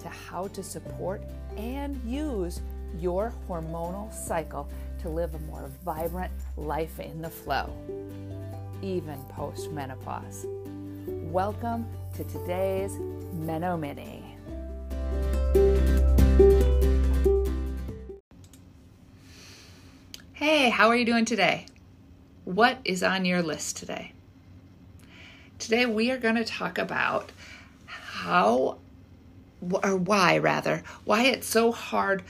to how to support and use your hormonal cycle to live a more vibrant life in the flow, even post menopause. Welcome to today's Meno Mini. Hey, how are you doing today? What is on your list today? Today we are going to talk about how or why rather, why it's so hard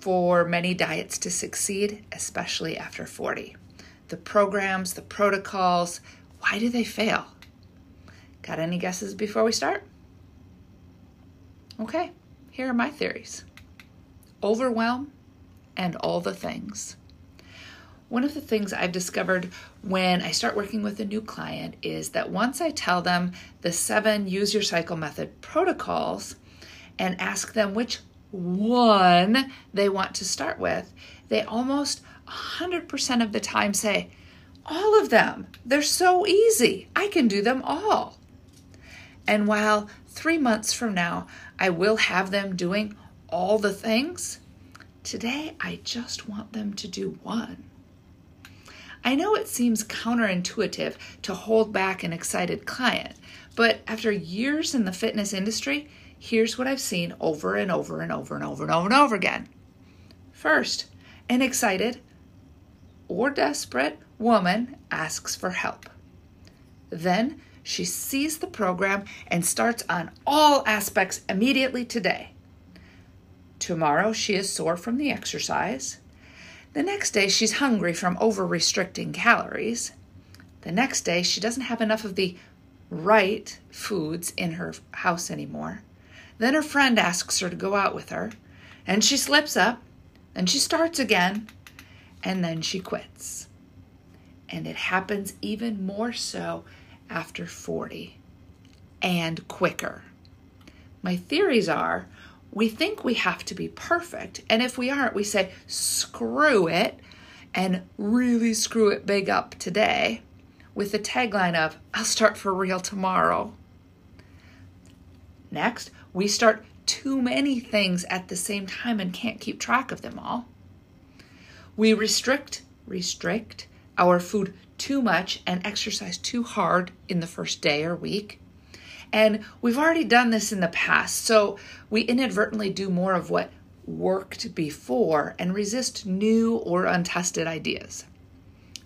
for many diets to succeed, especially after 40. The programs, the protocols, why do they fail? Got any guesses before we start? Okay, here are my theories overwhelm and all the things. One of the things I've discovered when I start working with a new client is that once I tell them the seven use your cycle method protocols, and ask them which one they want to start with, they almost 100% of the time say, All of them. They're so easy. I can do them all. And while three months from now I will have them doing all the things, today I just want them to do one. I know it seems counterintuitive to hold back an excited client, but after years in the fitness industry, here's what I've seen over and over and over and over and over and over again. First, an excited or desperate woman asks for help. Then she sees the program and starts on all aspects immediately today. Tomorrow she is sore from the exercise. The next day she's hungry from over restricting calories. The next day she doesn't have enough of the right foods in her house anymore. Then her friend asks her to go out with her, and she slips up, and she starts again, and then she quits. And it happens even more so after 40 and quicker. My theories are we think we have to be perfect, and if we aren't, we say, screw it, and really screw it big up today with the tagline of, I'll start for real tomorrow. Next, we start too many things at the same time and can't keep track of them all. We restrict, restrict our food too much and exercise too hard in the first day or week. And we've already done this in the past, so we inadvertently do more of what worked before and resist new or untested ideas.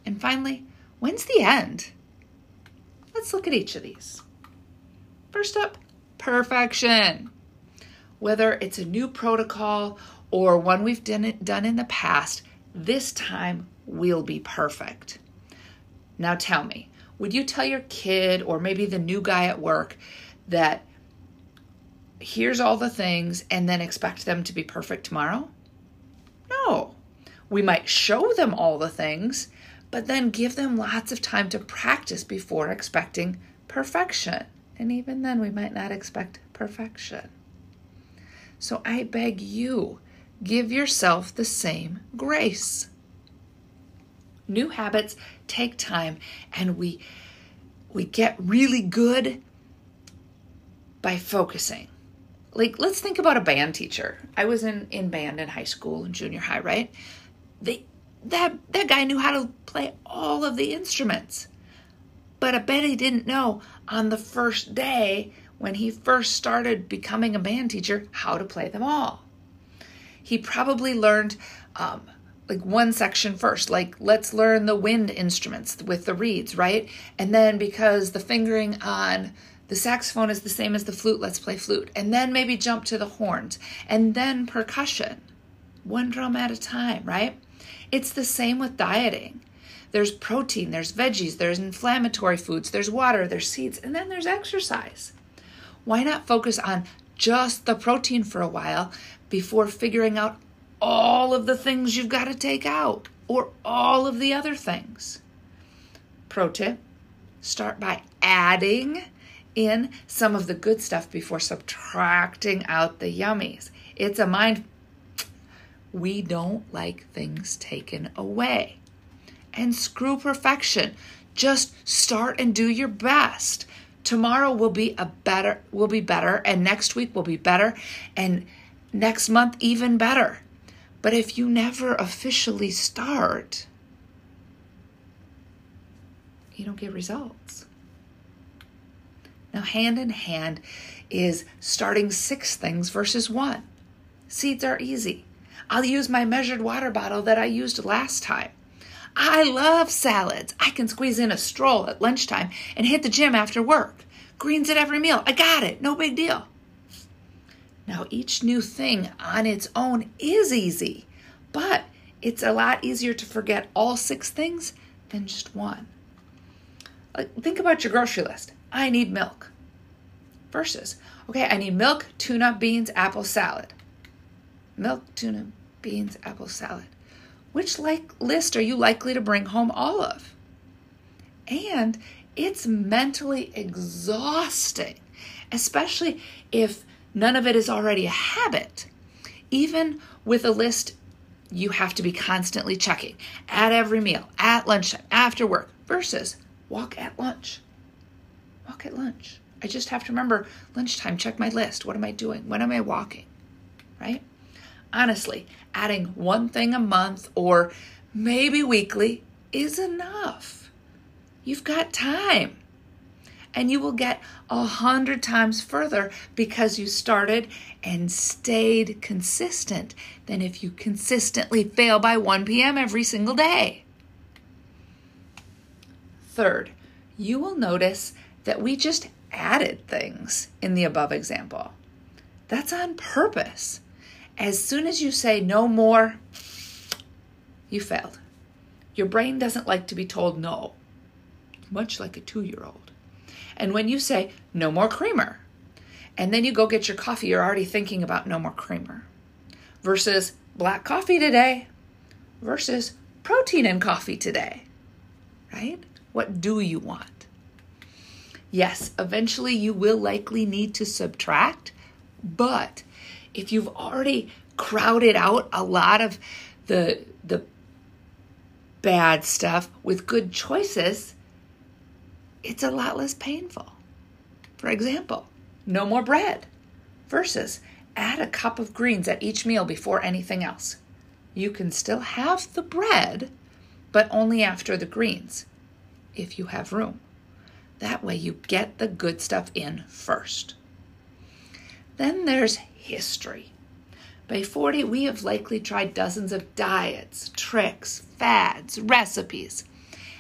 And finally, when's the end? Let's look at each of these. First up, perfection whether it's a new protocol or one we've done, done in the past, this time we'll be perfect. Now tell me, would you tell your kid or maybe the new guy at work that here's all the things and then expect them to be perfect tomorrow? No. We might show them all the things, but then give them lots of time to practice before expecting perfection. And even then, we might not expect perfection. So I beg you, give yourself the same grace. New habits take time and we we get really good by focusing. Like let's think about a band teacher. I was in in band in high school and junior high, right? They that that guy knew how to play all of the instruments. But I bet he didn't know on the first day when he first started becoming a band teacher how to play them all. He probably learned um, like one section first, like let's learn the wind instruments with the reeds, right? And then because the fingering on the saxophone is the same as the flute, let's play flute. And then maybe jump to the horns and then percussion, one drum at a time, right? It's the same with dieting. There's protein, there's veggies, there's inflammatory foods, there's water, there's seeds, and then there's exercise. Why not focus on just the protein for a while before figuring out all of the things you've got to take out or all of the other things. Pro tip start by adding in some of the good stuff before subtracting out the yummies. It's a mind. We don't like things taken away. And screw perfection. Just start and do your best. Tomorrow will be a better will be better and next week will be better and next month even better. But if you never officially start, you don't get results. Now, hand in hand is starting six things versus one. Seeds are easy. I'll use my measured water bottle that I used last time. I love salads. I can squeeze in a stroll at lunchtime and hit the gym after work. Greens at every meal. I got it. No big deal. Now, each new thing on its own is easy, but it's a lot easier to forget all six things than just one. Like, think about your grocery list. I need milk. Versus, okay, I need milk, tuna, beans, apple salad. Milk, tuna, beans, apple salad. Which like list are you likely to bring home all of? And it's mentally exhausting, especially if none of it is already a habit. Even with a list you have to be constantly checking at every meal, at lunchtime, after work, versus walk at lunch. Walk at lunch. I just have to remember lunchtime, check my list. What am I doing? When am I walking? Right? Honestly, adding one thing a month or maybe weekly is enough. You've got time. And you will get a hundred times further because you started and stayed consistent than if you consistently fail by 1 p.m. every single day. Third, you will notice that we just added things in the above example. That's on purpose. As soon as you say no more, you failed. Your brain doesn't like to be told no, much like a two year old. And when you say no more creamer, and then you go get your coffee, you're already thinking about no more creamer versus black coffee today versus protein in coffee today, right? What do you want? Yes, eventually you will likely need to subtract, but if you've already crowded out a lot of the the bad stuff with good choices, it's a lot less painful. For example, no more bread versus add a cup of greens at each meal before anything else. You can still have the bread, but only after the greens if you have room. That way, you get the good stuff in first. Then there's history. By 40, we have likely tried dozens of diets, tricks, fads, recipes,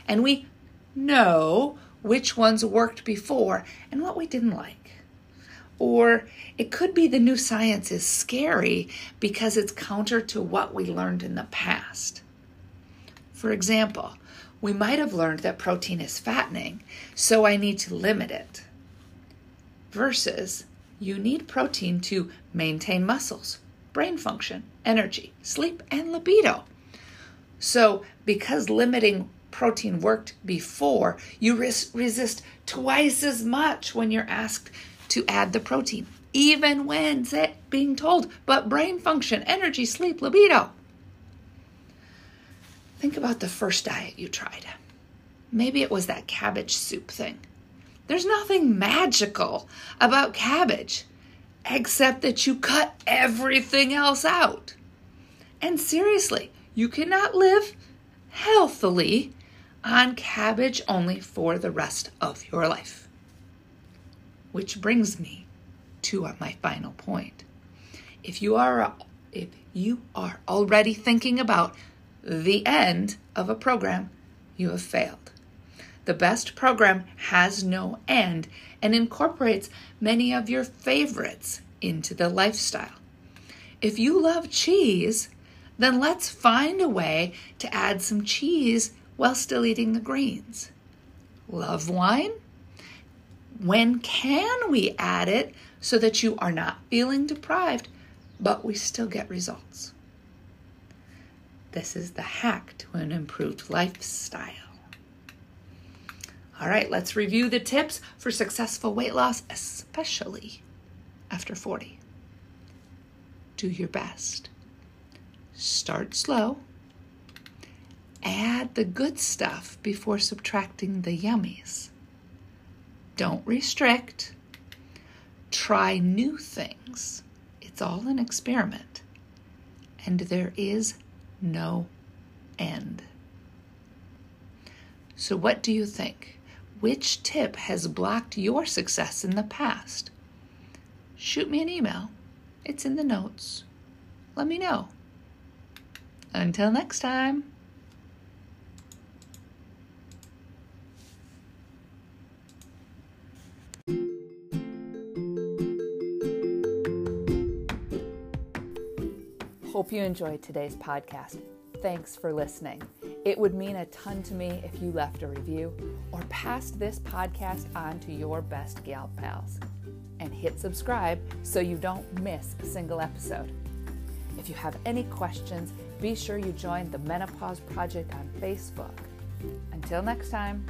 and we know which ones worked before and what we didn't like. Or it could be the new science is scary because it's counter to what we learned in the past. For example, we might have learned that protein is fattening, so I need to limit it. Versus, you need protein to maintain muscles, brain function, energy, sleep, and libido. So, because limiting protein worked before, you res- resist twice as much when you're asked to add the protein, even when being told, but brain function, energy, sleep, libido. Think about the first diet you tried. Maybe it was that cabbage soup thing. There's nothing magical about cabbage except that you cut everything else out. And seriously, you cannot live healthily on cabbage only for the rest of your life. Which brings me to uh, my final point. If you are uh, if you are already thinking about the end of a program, you have failed. The best program has no end and incorporates many of your favorites into the lifestyle. If you love cheese, then let's find a way to add some cheese while still eating the greens. Love wine? When can we add it so that you are not feeling deprived, but we still get results? This is the hack to an improved lifestyle. All right, let's review the tips for successful weight loss, especially after 40. Do your best. Start slow. Add the good stuff before subtracting the yummies. Don't restrict. Try new things. It's all an experiment. And there is no end. So, what do you think? Which tip has blocked your success in the past? Shoot me an email. It's in the notes. Let me know. Until next time. Hope you enjoyed today's podcast. Thanks for listening. It would mean a ton to me if you left a review or passed this podcast on to your best gal pals. And hit subscribe so you don't miss a single episode. If you have any questions, be sure you join the Menopause Project on Facebook. Until next time.